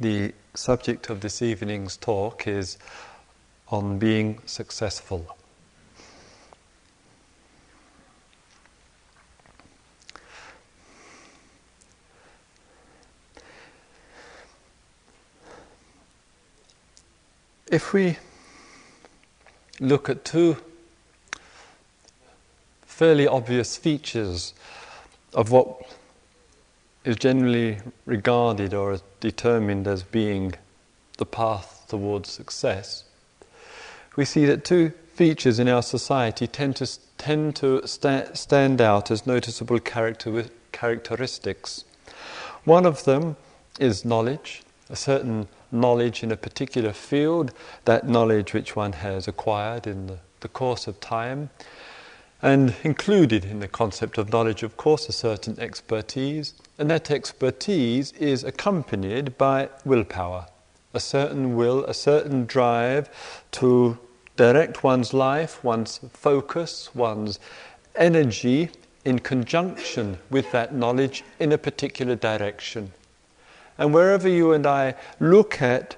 The subject of this evening's talk is on being successful. If we look at two fairly obvious features of what is generally regarded or determined as being the path towards success, we see that two features in our society tend to, tend to sta- stand out as noticeable character- characteristics. One of them is knowledge, a certain knowledge in a particular field, that knowledge which one has acquired in the, the course of time. And included in the concept of knowledge, of course, a certain expertise, and that expertise is accompanied by willpower, a certain will, a certain drive to direct one's life, one's focus, one's energy in conjunction with that knowledge in a particular direction. And wherever you and I look at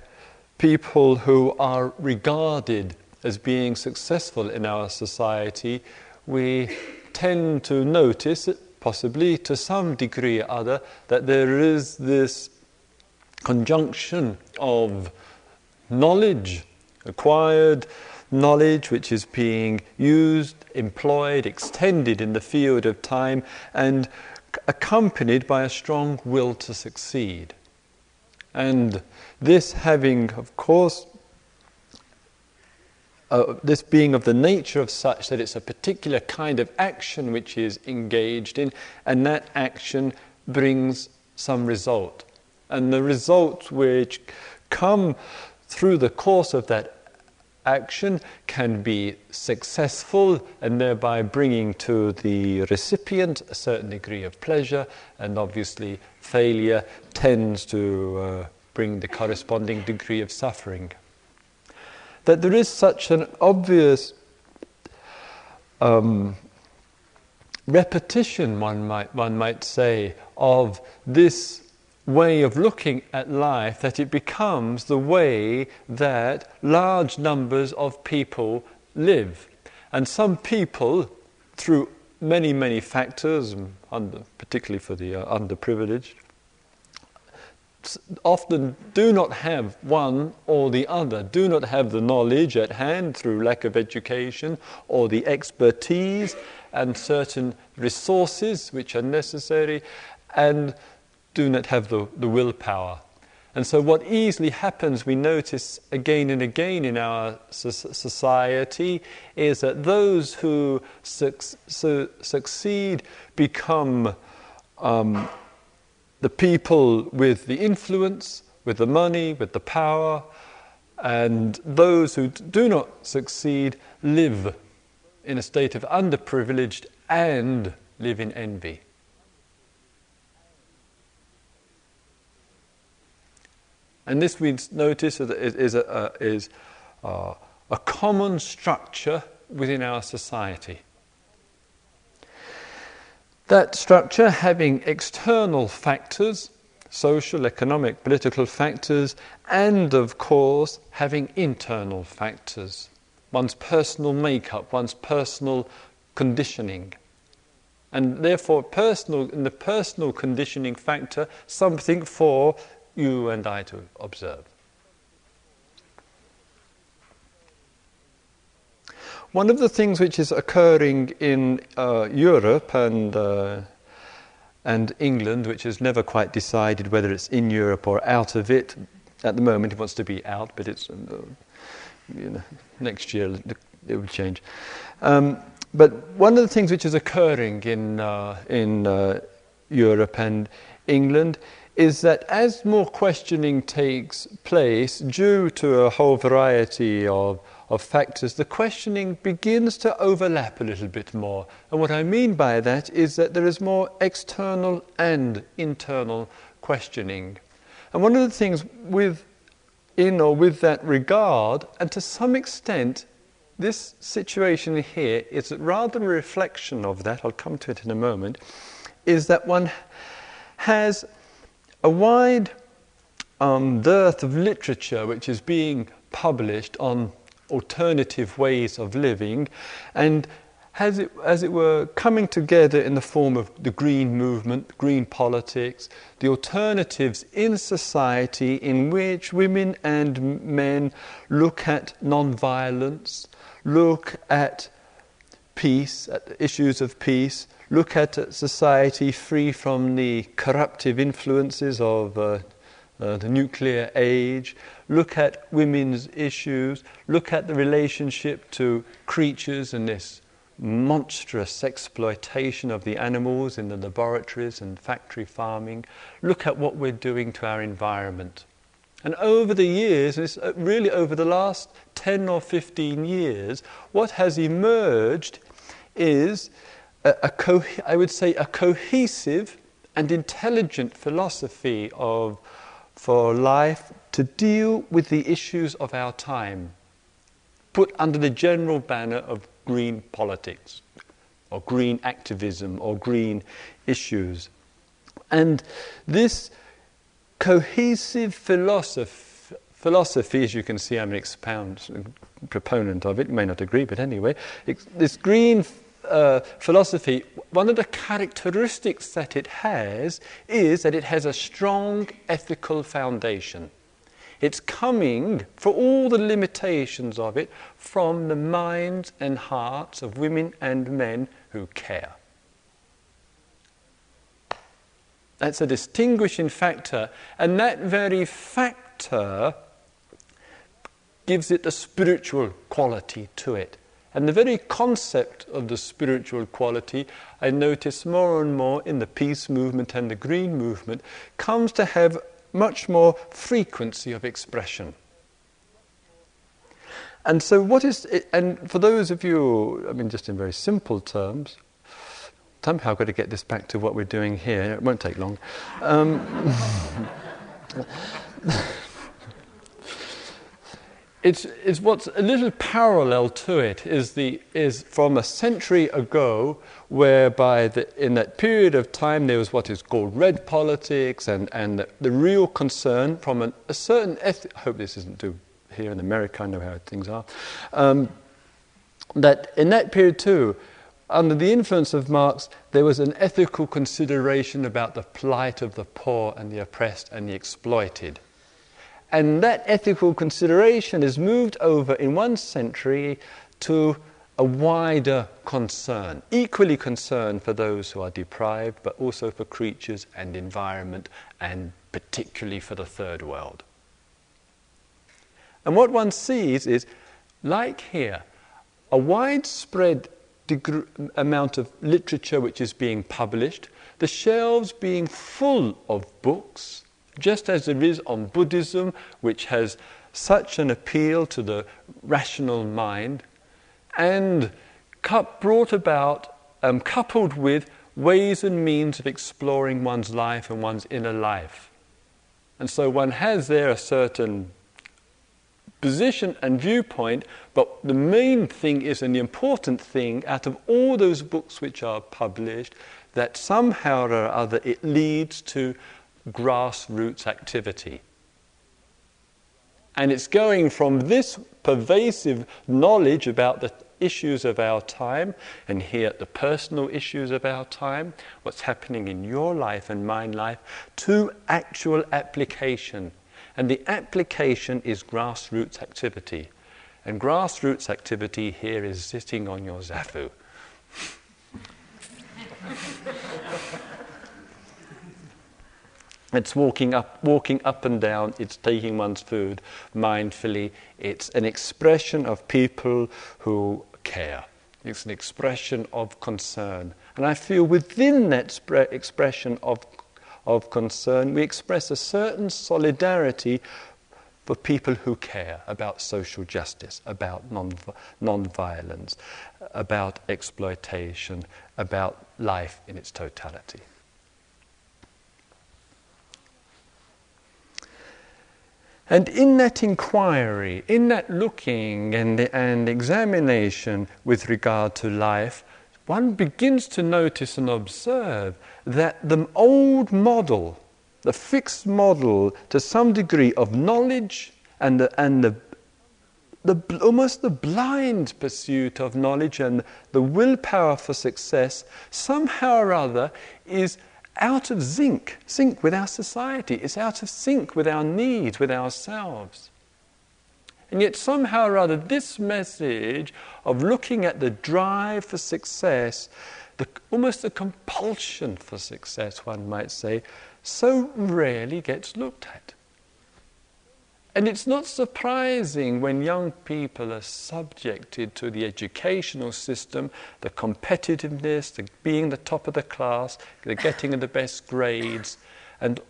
people who are regarded as being successful in our society, we tend to notice, possibly to some degree or other, that there is this conjunction of knowledge, acquired knowledge which is being used, employed, extended in the field of time, and accompanied by a strong will to succeed. And this having, of course, uh, this being of the nature of such that it's a particular kind of action which is engaged in, and that action brings some result. And the results which come through the course of that action can be successful and thereby bringing to the recipient a certain degree of pleasure, and obviously, failure tends to uh, bring the corresponding degree of suffering that there is such an obvious um, repetition, one might, one might say, of this way of looking at life that it becomes the way that large numbers of people live. And some people, through many, many factors, under, particularly for the uh, underprivileged, often do not have one or the other, do not have the knowledge at hand through lack of education or the expertise and certain resources which are necessary, and do not have the, the willpower. And so, what easily happens, we notice again and again in our society, is that those who su- su- succeed become um, the people with the influence, with the money, with the power, and those who do not succeed live in a state of underprivileged and live in envy. And this we notice is, is, a, is a, a common structure within our society. That structure having external factors, social, economic, political factors, and of course having internal factors, one's personal makeup, one's personal conditioning. And therefore, personal, in the personal conditioning factor, something for you and I to observe. One of the things which is occurring in uh, Europe and, uh, and England, which has never quite decided whether it's in Europe or out of it, at the moment it wants to be out, but it's, uh, you know, next year it will change. Um, but one of the things which is occurring in, uh, in uh, Europe and England is that as more questioning takes place, due to a whole variety of of factors, the questioning begins to overlap a little bit more. And what I mean by that is that there is more external and internal questioning. And one of the things with in or with that regard, and to some extent, this situation here is rather a reflection of that, I'll come to it in a moment, is that one has a wide um, dearth of literature which is being published on alternative ways of living. And has it, as it were, coming together in the form of the green movement, green politics, the alternatives in society in which women and men look at non-violence, look at peace, at issues of peace, look at a society free from the corruptive influences of uh, uh, the nuclear age, look at women's issues, look at the relationship to creatures and this monstrous exploitation of the animals in the laboratories and factory farming. Look at what we're doing to our environment. And over the years, uh, really over the last 10 or 15 years, what has emerged is a, a co- I would say a cohesive and intelligent philosophy of, for life to deal with the issues of our time, put under the general banner of green politics or green activism or green issues. And this cohesive philosophy, philosophy, as you can see, I'm an expound proponent of it. You may not agree, but anyway, this green uh, philosophy, one of the characteristics that it has is that it has a strong ethical foundation. It's coming, for all the limitations of it, from the minds and hearts of women and men who care. That's a distinguishing factor, and that very factor gives it a spiritual quality to it. And the very concept of the spiritual quality, I notice more and more in the peace movement and the green movement, comes to have much more frequency of expression. And so, what is and for those of you, I mean, just in very simple terms, somehow I've got to get this back to what we're doing here. It won't take long. Um, it's, it's what's a little parallel to it is, the, is from a century ago, whereby the, in that period of time there was what is called red politics, and, and the, the real concern from an, a certain I hope this isn't too here in America, I know how things are, um, that in that period too, under the influence of Marx, there was an ethical consideration about the plight of the poor and the oppressed and the exploited. And that ethical consideration is moved over in one century to a wider concern, equally concern for those who are deprived, but also for creatures and environment, and particularly for the third world. And what one sees is, like here, a widespread amount of literature which is being published, the shelves being full of books, just as there is on Buddhism, which has such an appeal to the rational mind, and brought about, um, coupled with ways and means of exploring one's life and one's inner life. And so one has there a certain position and viewpoint, but the main thing is, and the important thing, out of all those books which are published, that somehow or other it leads to grassroots activity. And it's going from this pervasive knowledge about the issues of our time, and here the personal issues of our time, what's happening in your life and my life, to actual application. And the application is grassroots activity. And grassroots activity here is sitting on your zafu. It's walking up, walking up and down, it's taking one's food mindfully. It's an expression of people who care. It's an expression of concern. And I feel within that spre- expression of, of concern, we express a certain solidarity for people who care about social justice, about non violence, about exploitation, about life in its totality. And in that inquiry, in that looking and, and examination with regard to life, one begins to notice and observe that the old model the fixed model to some degree of knowledge and the, and the, the, almost the blind pursuit of knowledge and the willpower for success somehow or other is out of sync, sync with our society. It's out of sync with our needs, with ourselves. And yet, somehow or other, this message of looking at the drive for success, the, almost the compulsion for success, one might say, so rarely gets looked at. And it's not surprising when young people are subjected to the educational system, the competitiveness, the being the top of the class, the getting the best grades, and,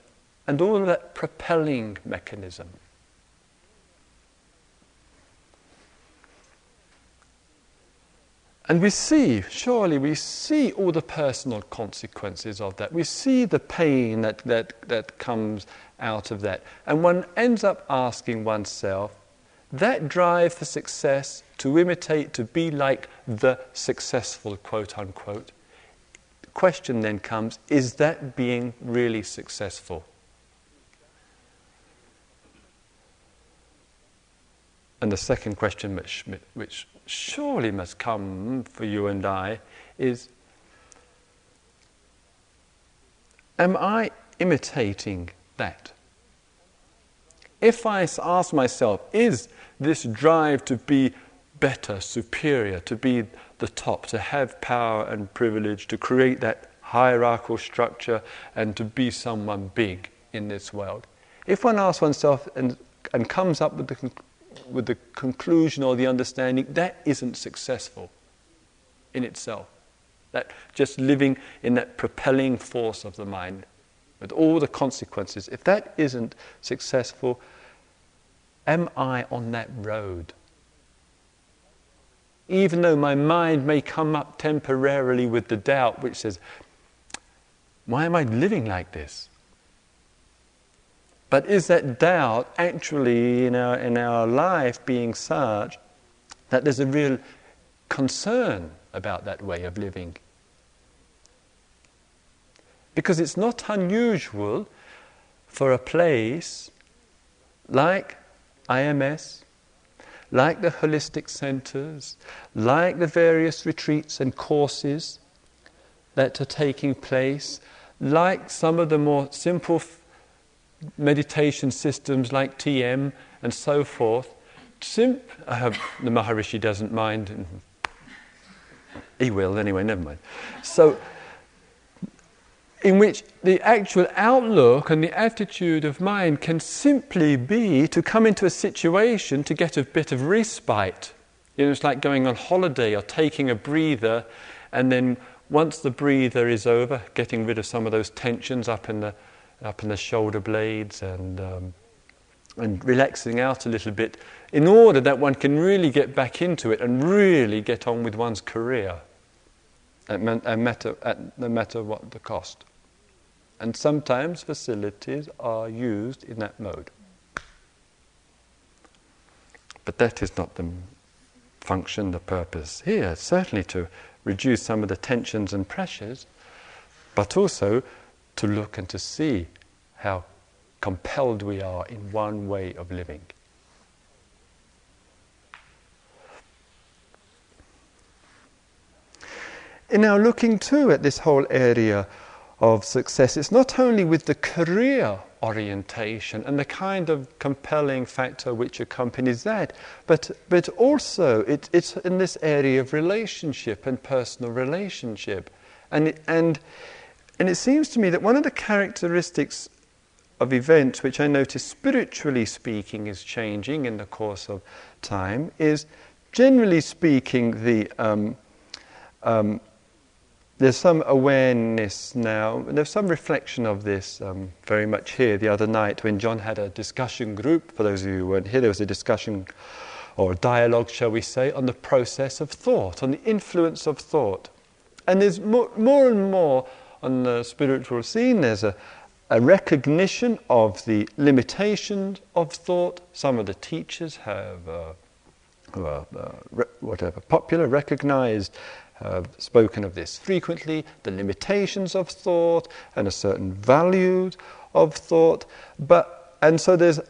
and all that propelling mechanism. And we see, surely we see all the personal consequences of that. We see the pain that, that, that comes out of that. And one ends up asking oneself, that drive for success, to imitate, to be like the successful, quote unquote, question then comes, is that being really successful? And the second question, which, which surely must come for you and I, is Am I imitating that? If I ask myself, is this drive to be better, superior, to be the top, to have power and privilege, to create that hierarchical structure, and to be someone big in this world? If one asks oneself and, and comes up with the with the conclusion or the understanding that isn't successful in itself. That just living in that propelling force of the mind with all the consequences, if that isn't successful, am I on that road? Even though my mind may come up temporarily with the doubt which says, Why am I living like this? But is that doubt actually in our, in our life being such that there's a real concern about that way of living? Because it's not unusual for a place like IMS, like the holistic centers, like the various retreats and courses that are taking place, like some of the more simple meditation systems like TM and so forth. Sim- uh, the Maharishi doesn't mind. He will anyway, never mind. So, in which the actual outlook and the attitude of mind can simply be to come into a situation to get a bit of respite. You know, it's like going on holiday or taking a breather, and then once the breather is over, getting rid of some of those tensions up in the up in the shoulder blades and, um, and relaxing out a little bit in order that one can really get back into it and really get on with one's career, at, matter, at no matter what the cost. And sometimes facilities are used in that mode. But that is not the function, the purpose here. Certainly to reduce some of the tensions and pressures, but also to look and to see how compelled we are in one way of living. In our looking too at this whole area of success, it's not only with the career orientation and the kind of compelling factor which accompanies that, but, but also it, it's in this area of relationship and personal relationship. And, and and it seems to me that one of the characteristics of events, which I notice spiritually speaking is changing in the course of time, is generally speaking the um, um, there's some awareness now, there's some reflection of this um, very much here the other night when John had a discussion group. For those of you who weren't here, there was a discussion or a dialogue, shall we say, on the process of thought, on the influence of thought. And there's more, more and more on the spiritual scene. There's a, a recognition of the limitations of thought. Some of the teachers have, uh, uh, re- whatever, popular, recognized, have spoken of this frequently the limitations of thought and a certain value of thought, but and so there's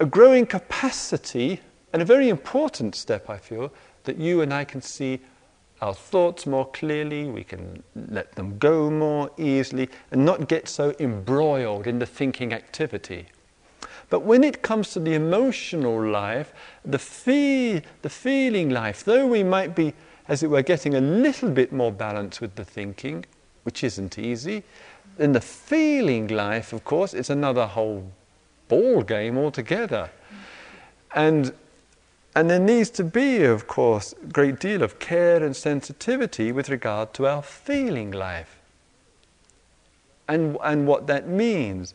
a growing capacity and a very important step, I feel, that you and I can see our thoughts more clearly, we can let them go more easily, and not get so embroiled in the thinking activity. But when it comes to the emotional life, the, fee- the feeling life, though we might be, as it were, getting a little bit more balance with the thinking, which isn't easy, in the feeling life, of course, it's another whole ball game altogether. And and there needs to be, of course, a great deal of care and sensitivity with regard to our feeling life and, and what that means.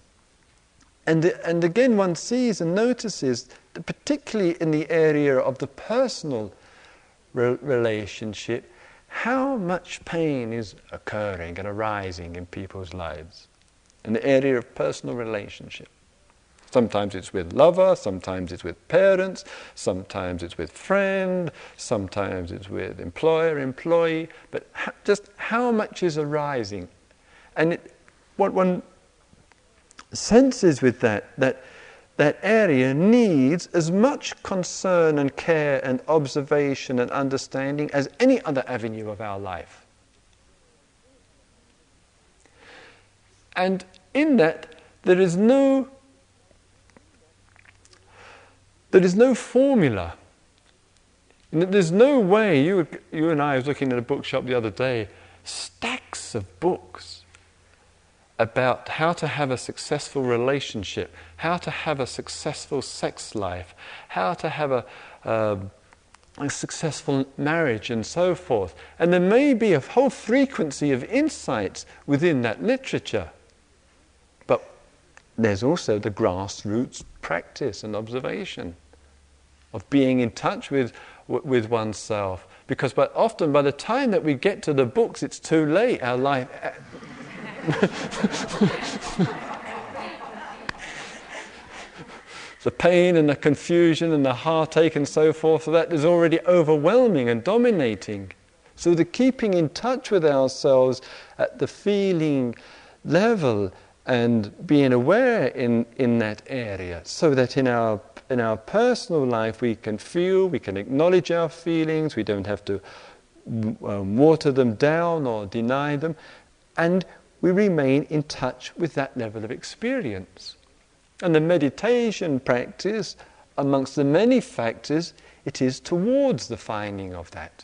And, and again, one sees and notices, particularly in the area of the personal re- relationship, how much pain is occurring and arising in people's lives in the area of personal relationship. Sometimes it's with lover, sometimes it's with parents, sometimes it's with friend, sometimes it's with employer, employee, but just how much is arising? And it, what one senses with that, that that area needs as much concern and care and observation and understanding as any other avenue of our life. And in that, there is no there is no formula. There's no way, you, you and I was looking at a bookshop the other day, stacks of books about how to have a successful relationship, how to have a successful sex life, how to have a, uh, a successful marriage, and so forth. And there may be a whole frequency of insights within that literature. But there's also the grassroots practice and observation of being in touch with, with oneself. Because but often by the time that we get to the books, it's too late. Our life. Eh. the pain and the confusion and the heartache and so forth, that is already overwhelming and dominating. So the keeping in touch with ourselves at the feeling level and being aware in, in that area so that in our in our personal life we can feel, we can acknowledge our feelings, we don't have to um, water them down or deny them, and we remain in touch with that level of experience. And the meditation practice, amongst the many factors, it is towards the finding of that.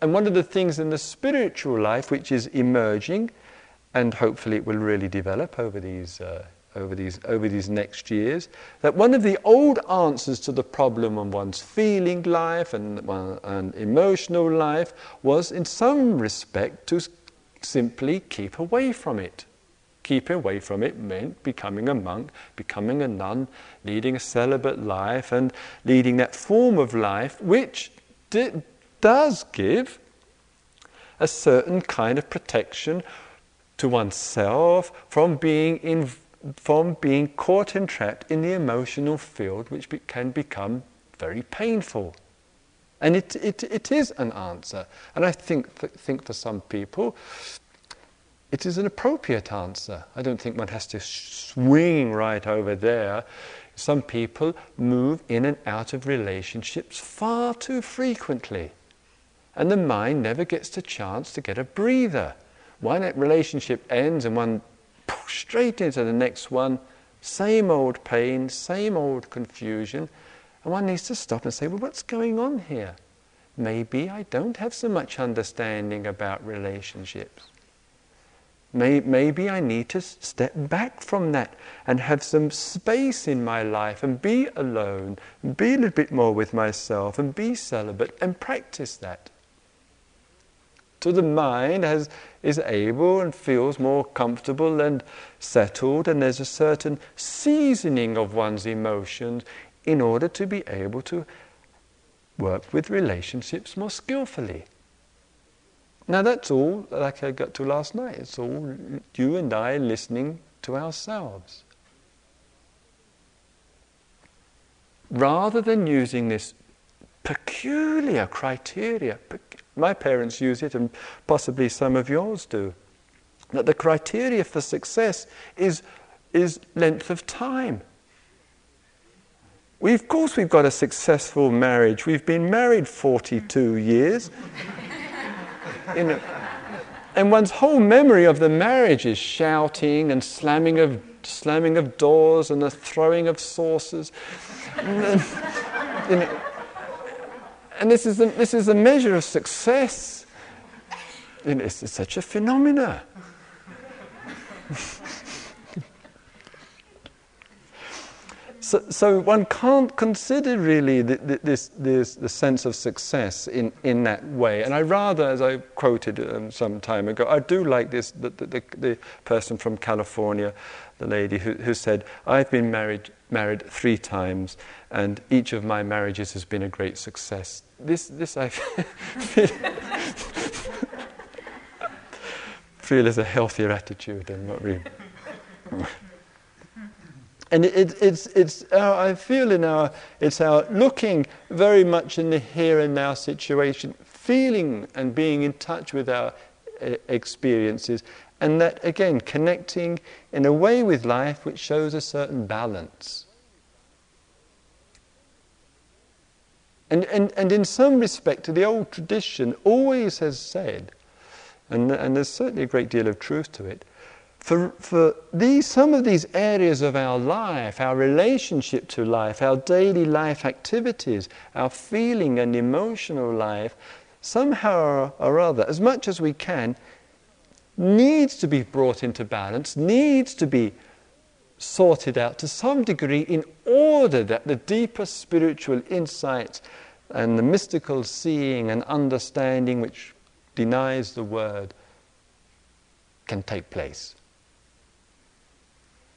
And one of the things in the spiritual life which is emerging and hopefully it will really develop over these, uh, over, these, over these next years, that one of the old answers to the problem of one's feeling life and, uh, and emotional life was, in some respect, to simply keep away from it. Keeping away from it meant becoming a monk, becoming a nun, leading a celibate life, and leading that form of life which d- does give a certain kind of protection to oneself from being, in, from being caught and trapped in the emotional field, which be, can become very painful. And it, it, it is an answer. And I think, think for some people, it is an appropriate answer. I don't think one has to swing right over there. Some people move in and out of relationships far too frequently. And the mind never gets the chance to get a breather. One relationship ends and one straight into the next one, same old pain, same old confusion, and one needs to stop and say, well, what's going on here? Maybe I don't have so much understanding about relationships. Maybe I need to step back from that and have some space in my life and be alone, and be a little bit more with myself and be celibate and practice that. So the mind has, is able and feels more comfortable and settled, and there's a certain seasoning of one's emotions in order to be able to work with relationships more skillfully. Now, that's all like I got to last night. It's all you and I listening to ourselves. Rather than using this peculiar criteria, my parents use it, and possibly some of yours do. That the criteria for success is is length of time. We, of course, we've got a successful marriage. We've been married 42 years. you know, and one's whole memory of the marriage is shouting and slamming of, slamming of doors and the throwing of saucers. you know, and this is, a, this is a measure of success. It's, it's such a phenomena. So, so one can't consider really the, the, this, this, the sense of success in, in that way. And I rather, as I quoted um, some time ago, I do like this, the, the, the person from California, the lady who, who said, I've been married, married three times, and each of my marriages has been a great success. This, this I feel, feel is a healthier attitude than what we and it, it's, it's our, I feel in our, it's our looking very much in the here and now situation, feeling and being in touch with our uh, experiences, and that again, connecting in a way with life which shows a certain balance. And, and, and in some respect, the old tradition always has said, and, and there's certainly a great deal of truth to it, for, for these, some of these areas of our life, our relationship to life, our daily life activities, our feeling and emotional life, somehow or other, as much as we can, needs to be brought into balance, needs to be sorted out to some degree in order that the deeper spiritual insights and the mystical seeing and understanding which denies the word can take place.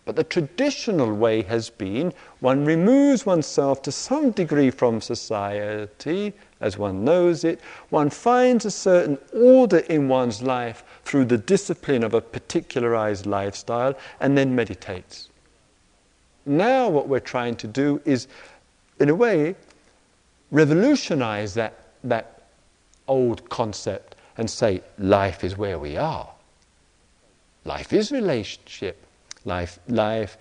But the traditional way has been one removes oneself to some degree from society as one knows it, one finds a certain order in one's life through the discipline of a particularized lifestyle, and then meditates. Now, what we're trying to do is, in a way, revolutionize that, that old concept and say life is where we are. Life is relationship. Life, life,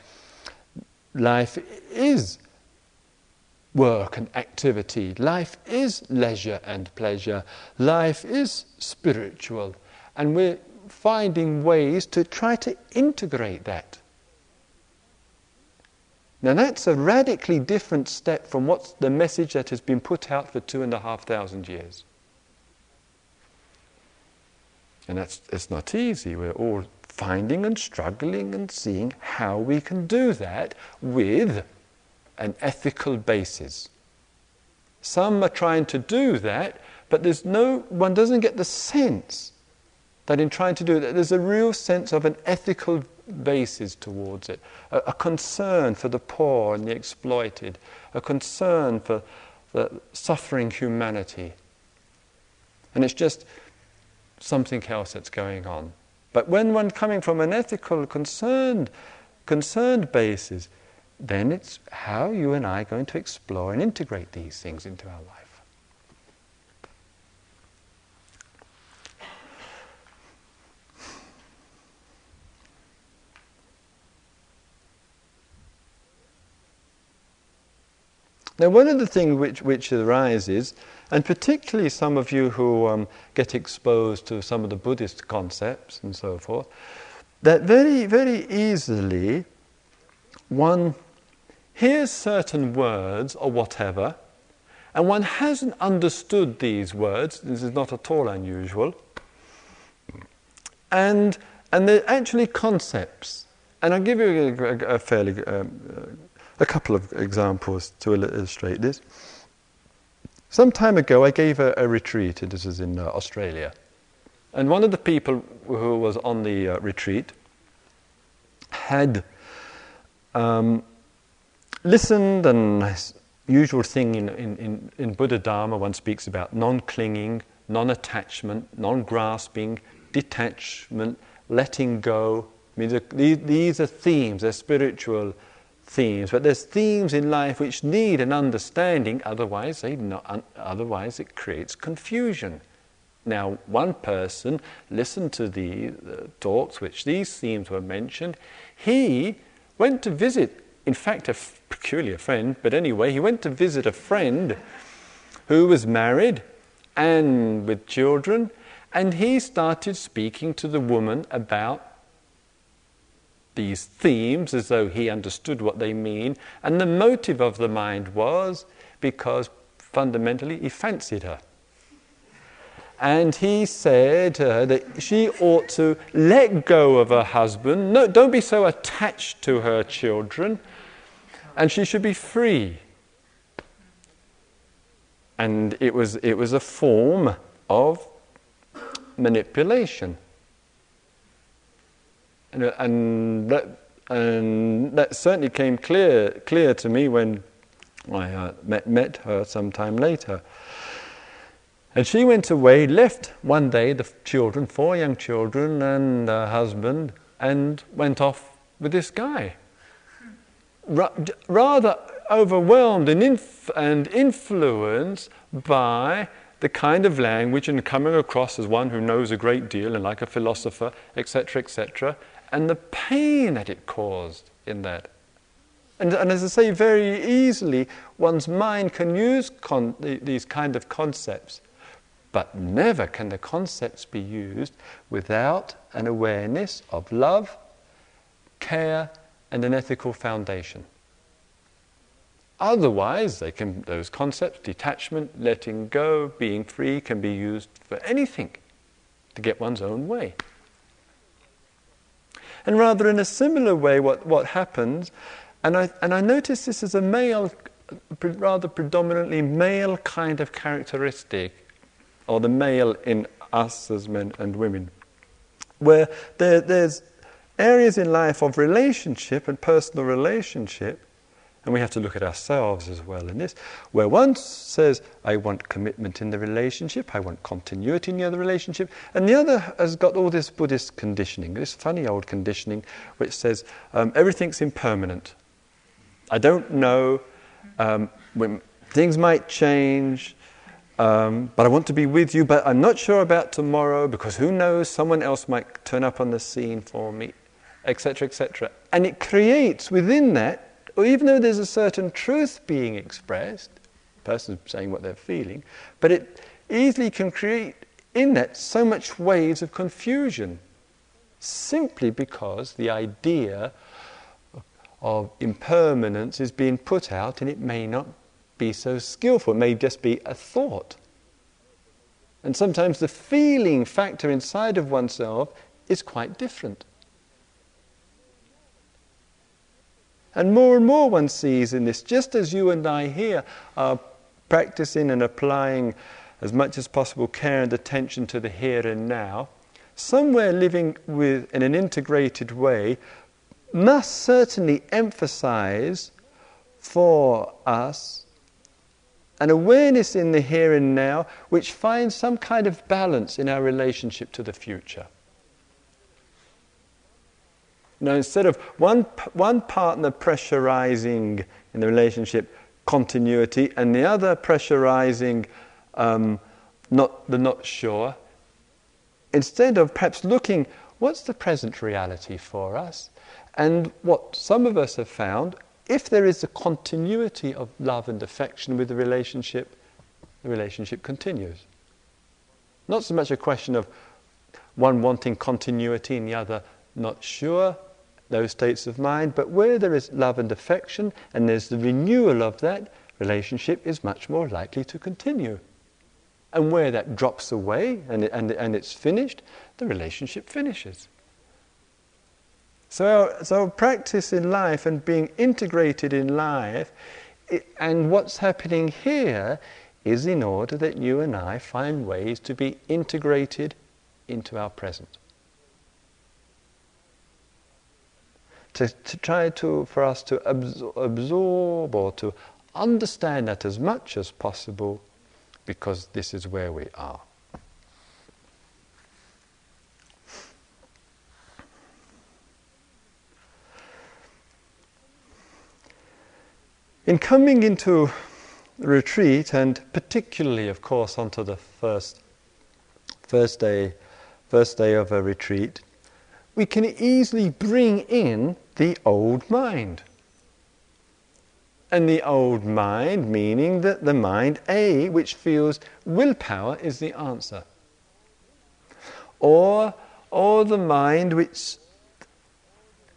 life is work and activity. Life is leisure and pleasure. Life is spiritual. And we're finding ways to try to integrate that. Now, that's a radically different step from what's the message that has been put out for two and a half thousand years. And that's it's not easy. We're all finding and struggling and seeing how we can do that with an ethical basis. Some are trying to do that, but there's no one doesn't get the sense that in trying to do that there's a real sense of an ethical basis towards it, a, a concern for the poor and the exploited, a concern for the suffering humanity. And it's just something else that's going on. But when one coming from an ethical, concerned, concerned basis, then it's how you and I are going to explore and integrate these things into our life. Now, one of the things which, which arises and particularly some of you who um, get exposed to some of the Buddhist concepts and so forth, that very, very easily one hears certain words or whatever, and one hasn't understood these words. This is not at all unusual. And, and they're actually concepts. And I'll give you a, a, a fairly, um, a couple of examples to illustrate this. Some time ago, I gave a, a retreat, this is in uh, Australia. And one of the people who was on the uh, retreat had um, listened, and usual thing in, in, in Buddha Dharma, one speaks about non clinging, non attachment, non grasping, detachment, letting go. I mean, these are themes, they're spiritual themes, but there's themes in life which need an understanding, otherwise, they not, otherwise it creates confusion. Now, one person listened to the, talks which these themes were mentioned. He went to visit, in fact, a f- peculiar friend, but anyway, he went to visit a friend who was married and with children, and he started speaking to the woman about these themes as though he understood what they mean, and the motive of the mind was because fundamentally he fancied her. And he said to her that she ought to let go of her husband, no, don't be so attached to her children, and she should be free. And it was, it was a form of manipulation. And, that, and that certainly came clear, clear to me when I uh, met, met her some time later. And she went away, left one day the children, four young children, and a husband, and went off with this guy. Ra- rather overwhelmed and, inf- and influenced by the kind of language and coming across as one who knows a great deal and like a philosopher, etc., etc., and the pain that it caused in that. And, and, as I say, very easily, one's mind can use con- these kind of concepts, but never can the concepts be used without an awareness of love, care, and an ethical foundation. Otherwise, they can, those concepts, detachment, letting go, being free, can be used for anything to get one's own way. And rather, in a similar way, what, what happens, and I, and I notice this as a male, rather predominantly male kind of characteristic, or the male in us as men and women, where there, there's areas in life of relationship and personal relationship and we have to look at ourselves as well in this, where one says, I want commitment in the relationship, I want continuity in the other relationship, and the other has got all this Buddhist conditioning, this funny old conditioning, which says, um, everything's impermanent. I don't know, um, when things might change, um, but I want to be with you, but I'm not sure about tomorrow because who knows, someone else might turn up on the scene for me, etc., etc. And it creates within that or even though there's a certain truth being expressed, the person's saying what they're feeling, but it easily can create in that so much waves of confusion simply because the idea of impermanence is being put out and it may not be so skillful. It may just be a thought. And sometimes the feeling factor inside of oneself is quite different. And more and more one sees in this, just as you and I here are practicing and applying as much as possible care and attention to the here and now, somewhere living with, in an integrated way must certainly emphasize for us an awareness in the here and now which finds some kind of balance in our relationship to the future. Now, instead of one, one partner pressurizing in the relationship continuity and the other pressurizing um, not, the not sure, instead of perhaps looking what's the present reality for us and what some of us have found if there is a continuity of love and affection with the relationship, the relationship continues. Not so much a question of one wanting continuity and the other not sure, those states of mind, but where there is love and affection and there's the renewal of that, relationship is much more likely to continue. And where that drops away and, and, and it's finished, the relationship finishes. So, so practice in life and being integrated in life, it, and what's happening here is in order that you and I find ways to be integrated into our present. To, to try to, for us to absor- absorb or to understand that as much as possible because this is where we are. In coming into retreat, and particularly, of course, onto the first, first day, first day of a retreat, we can easily bring in the old mind. And the old mind, meaning that the mind A, which feels willpower, is the answer. Or, or the mind which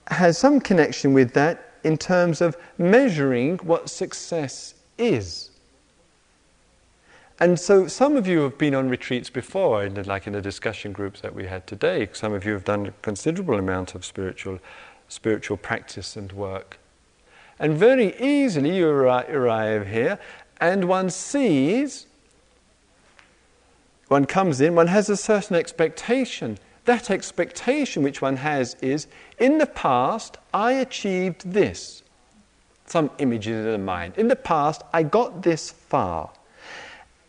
has some connection with that in terms of measuring what success is. And so some of you have been on retreats before, like in the discussion groups that we had today. Some of you have done a considerable amount of spiritual, spiritual practice and work. And very easily you arrive here and one sees, one comes in, one has a certain expectation. That expectation which one has is, in the past I achieved this. Some images in the mind. In the past I got this far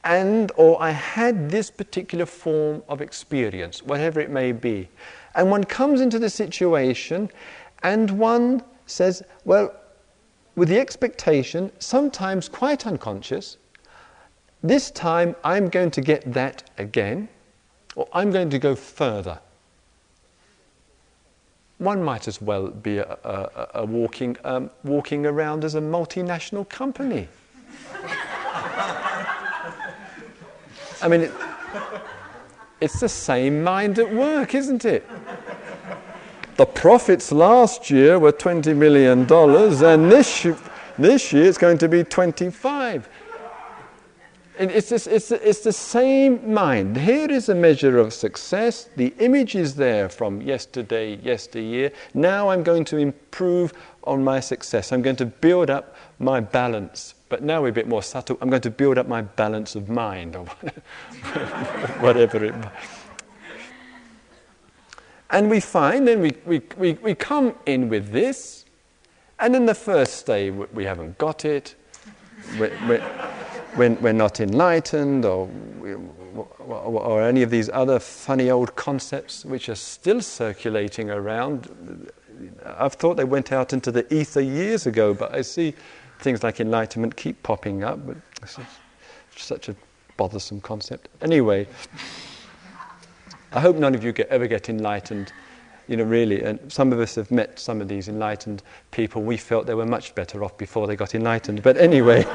and or I had this particular form of experience, whatever it may be. And one comes into the situation and one says, well, with the expectation, sometimes quite unconscious, this time I'm going to get that again, or I'm going to go further. One might as well be a, a, a walking, um, walking around as a multinational company. I mean, it, it's the same mind at work, isn't it? The profits last year were $20 million, and this, this year it's going to be 25. It's, it's, it's the same mind. Here is a measure of success. The image is there from yesterday, yesteryear. Now I'm going to improve on my success. I'm going to build up my balance but now we're a bit more subtle. I'm going to build up my balance of mind or whatever it And we find, then we, we, we, we come in with this, and in the first day we haven't got it, we're, we're, we're not enlightened, or, or any of these other funny old concepts which are still circulating around. I've thought they went out into the ether years ago, but I see things like enlightenment keep popping up, but it's such a bothersome concept. Anyway, I hope none of you get, ever get enlightened. You know, really, and some of us have met some of these enlightened people. We felt they were much better off before they got enlightened. But anyway,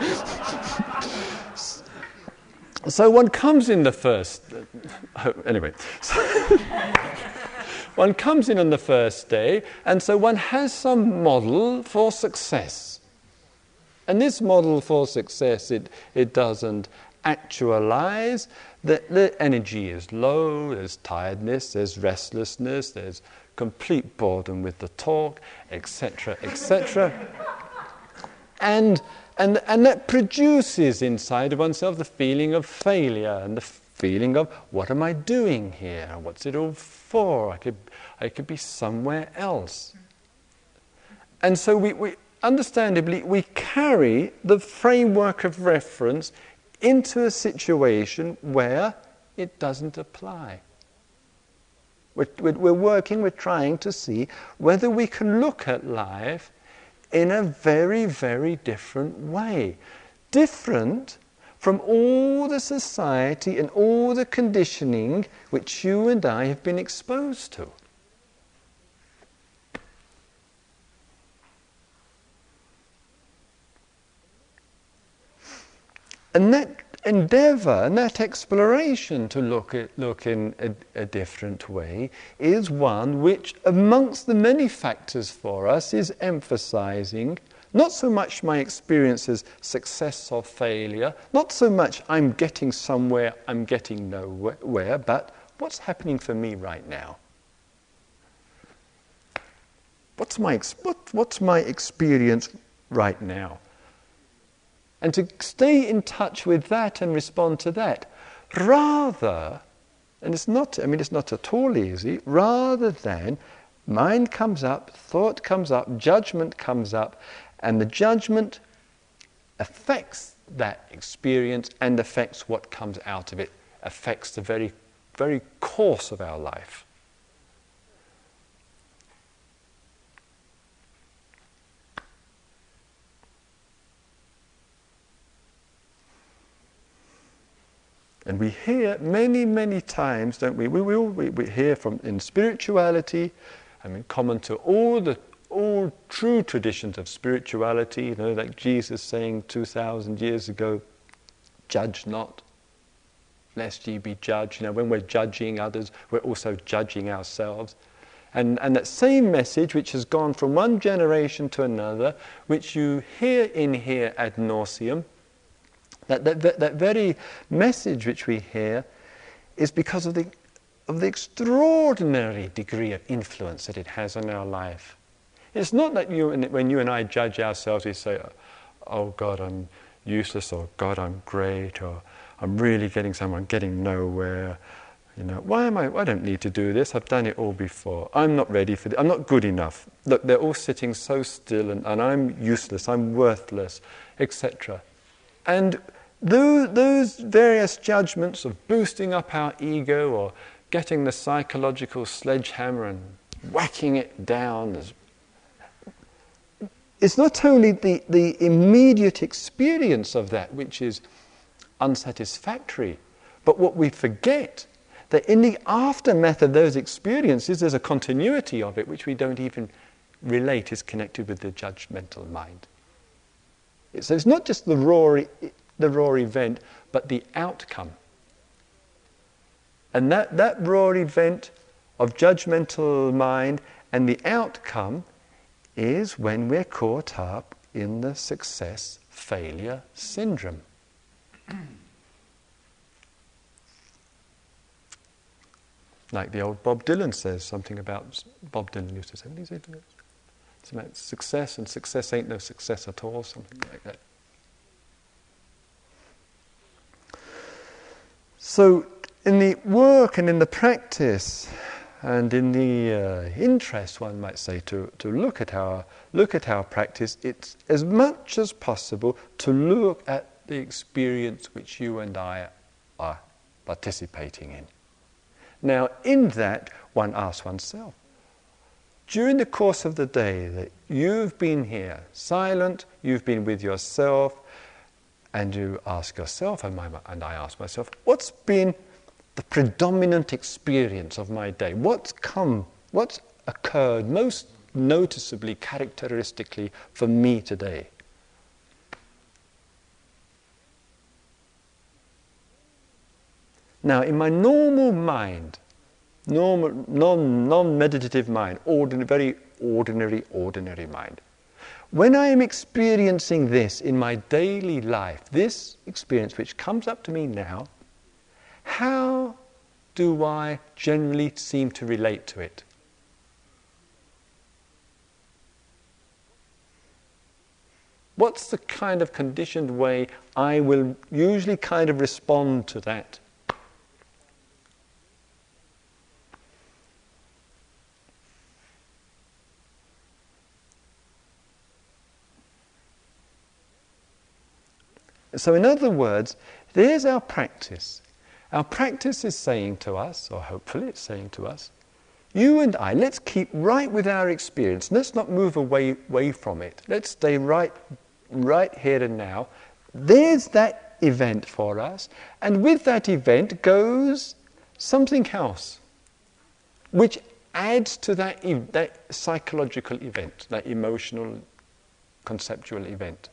so one comes in the first. Uh, anyway, one comes in on the first day, and so one has some model for success. And this model for success, it, it doesn't actualize. that the energy is low, there's tiredness, there's restlessness, there's complete boredom with the talk, etc., etc. and, and, and that produces inside of oneself the feeling of failure and the feeling of what am I doing here? What's it all for? I could, I could be somewhere else. And so we, we, understandably, we carry the framework of reference into a situation where it doesn't apply. We're, we're, working, we're trying to see whether we can look at life in a very, very different way. Different from all the society and all the conditioning which you and I have been exposed to. And that endeavor and that exploration to look, at, look in a, a, different way is one which, amongst the many factors for us, is emphasizing not so much my experience as success or failure, not so much I'm getting somewhere, I'm getting nowhere, but what's happening for me right now? What's my, what, what's my experience right now? And to stay in touch with that and respond to that, rather, and it's not, I mean, it's not at all easy, rather than mind comes up, thought comes up, judgment comes up, and the judgment affects that experience and affects what comes out of it, affects the very, very course of our life. And we hear many, many times, don't we? We, we, we, we hear from in spirituality, I mean, common to all the, all true traditions of spirituality, you know, like Jesus saying 2,000 years ago, judge not, lest ye be judged. You know, when we're judging others, we're also judging ourselves. And, and that same message, which has gone from one generation to another, which you hear in here ad nauseum, that, that, that, that very message which we hear is because of the, of the extraordinary degree of influence that it has on our life. It's not that you, when you and I judge ourselves, we say, oh God, I'm useless, or God, I'm great, or I'm really getting somewhere, I'm getting nowhere. You know, why am I? I don't need to do this. I've done it all before. I'm not ready for this. I'm not good enough. Look, they're all sitting so still, and, and I'm useless. I'm worthless, etc. And those, various judgments of boosting up our ego or getting the psychological sledgehammer and whacking it down as it's not only the, the immediate experience of that which is unsatisfactory, but what we forget that in the aftermath of those experiences, there's a continuity of it which we don't even relate is connected with the judgmental mind. So it's not just the raw, the raw event, but the outcome. And that, that raw event of judgmental mind and the outcome is when we're caught up in the success failure syndrome. like the old Bob Dylan says, something about Bob Dylan used to say, what is it? It's about success, and success ain't no success at all, something like that. So, in the work and in the practice, and in the uh, interest, one might say, to, to look at our look at our practice, it's as much as possible to look at the experience which you and I are participating in. Now, in that, one asks oneself, during the course of the day that you've been here, silent, you've been with yourself, and you ask yourself, and, my, and I ask myself, what's been the predominant experience of my day? What's come, what's occurred most noticeably, characteristically for me today? Now, in my normal mind, normal, non, non-meditative mind, ordinary, very ordinary, ordinary mind, when I am experiencing this in my daily life, this experience which comes up to me now, how do I generally seem to relate to it? What's the kind of conditioned way I will usually kind of respond to that? So, in other words, there's our practice. Our practice is saying to us, or hopefully it's saying to us, you and I, let's keep right with our experience. Let's not move away, away from it. Let's stay right, right here and now. There's that event for us, and with that event goes something else, which adds to that, that psychological event, that emotional, conceptual event.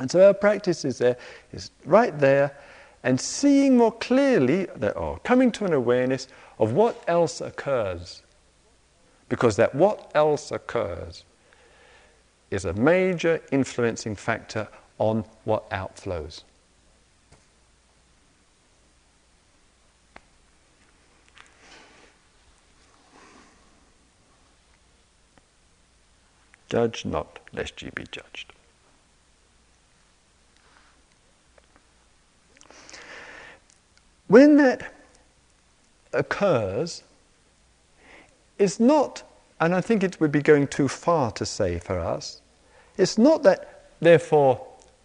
And so our practice is there, is right there, and seeing more clearly, or oh, coming to an awareness of what else occurs. Because that what else occurs is a major influencing factor on what outflows. Judge not, lest ye be judged. When that occurs, it's not, and I think it would be going too far to say for us, it's not that, therefore,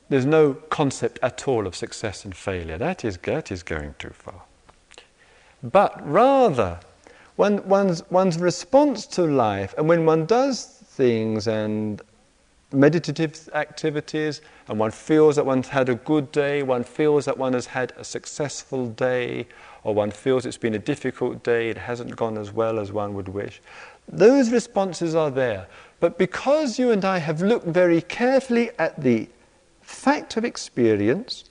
there's no concept at all of success and failure. That is, that is going too far. But rather, one, one's, one's response to life, and when one does things and meditative activities and one feels that one's had a good day, one feels that one has had a successful day, or one feels it's been a difficult day, it hasn't gone as well as one would wish. Those responses are there. But because you and I have looked very carefully at the fact of experience,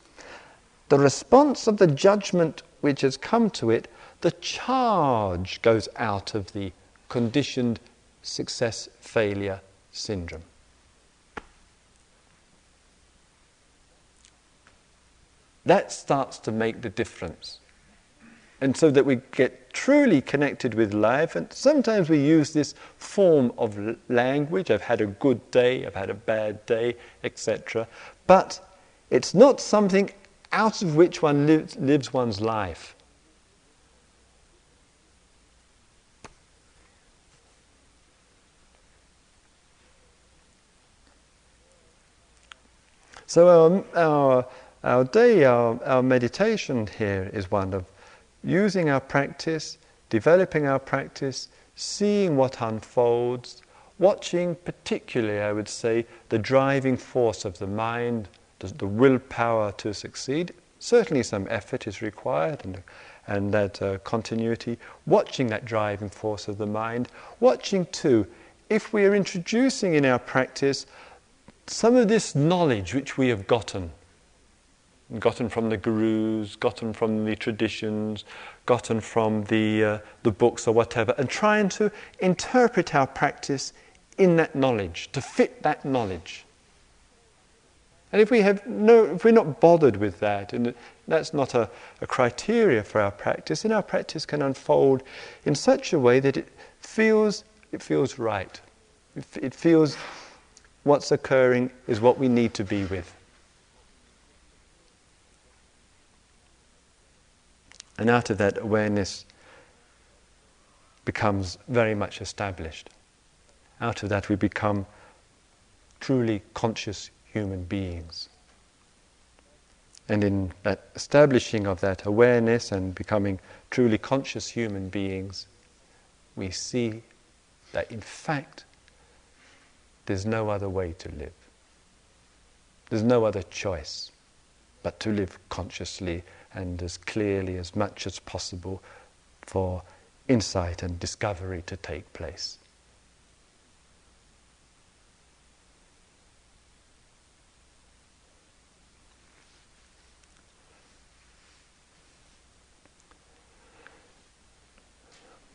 the response of the judgment which has come to it, the charge goes out of the conditioned success failure syndrome. That starts to make the difference. And so that we get truly connected with life, and sometimes we use this form of language I've had a good day, I've had a bad day, etc. But it's not something out of which one lives, lives one's life. So um, our, our, our day, our, our meditation here is one of using our practice, developing our practice, seeing what unfolds, watching particularly, I would say, the driving force of the mind, the, the willpower to succeed. Certainly some effort is required and, and that uh, continuity. Watching that driving force of the mind. Watching too, if we are introducing in our practice some of this knowledge which we have gotten, gotten from the gurus, gotten from the traditions, gotten from the, uh, the books or whatever, and trying to interpret our practice in that knowledge, to fit that knowledge. And if we have no, if we're not bothered with that, and that's not a, a criteria for our practice, then our practice can unfold in such a way that it feels it feels right. It, it feels what's occurring is what we need to be with. And out of that, awareness becomes very much established. Out of that, we become truly conscious human beings. And in that establishing of that awareness and becoming truly conscious human beings, we see that in fact there's no other way to live. There's no other choice but to live consciously and as clearly as much as possible for insight and discovery to take place.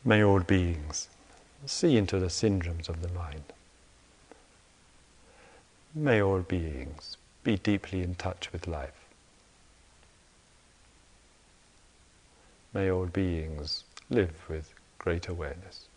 May all beings see into the syndromes of the mind. May all beings be deeply in touch with life. May all beings live with great awareness.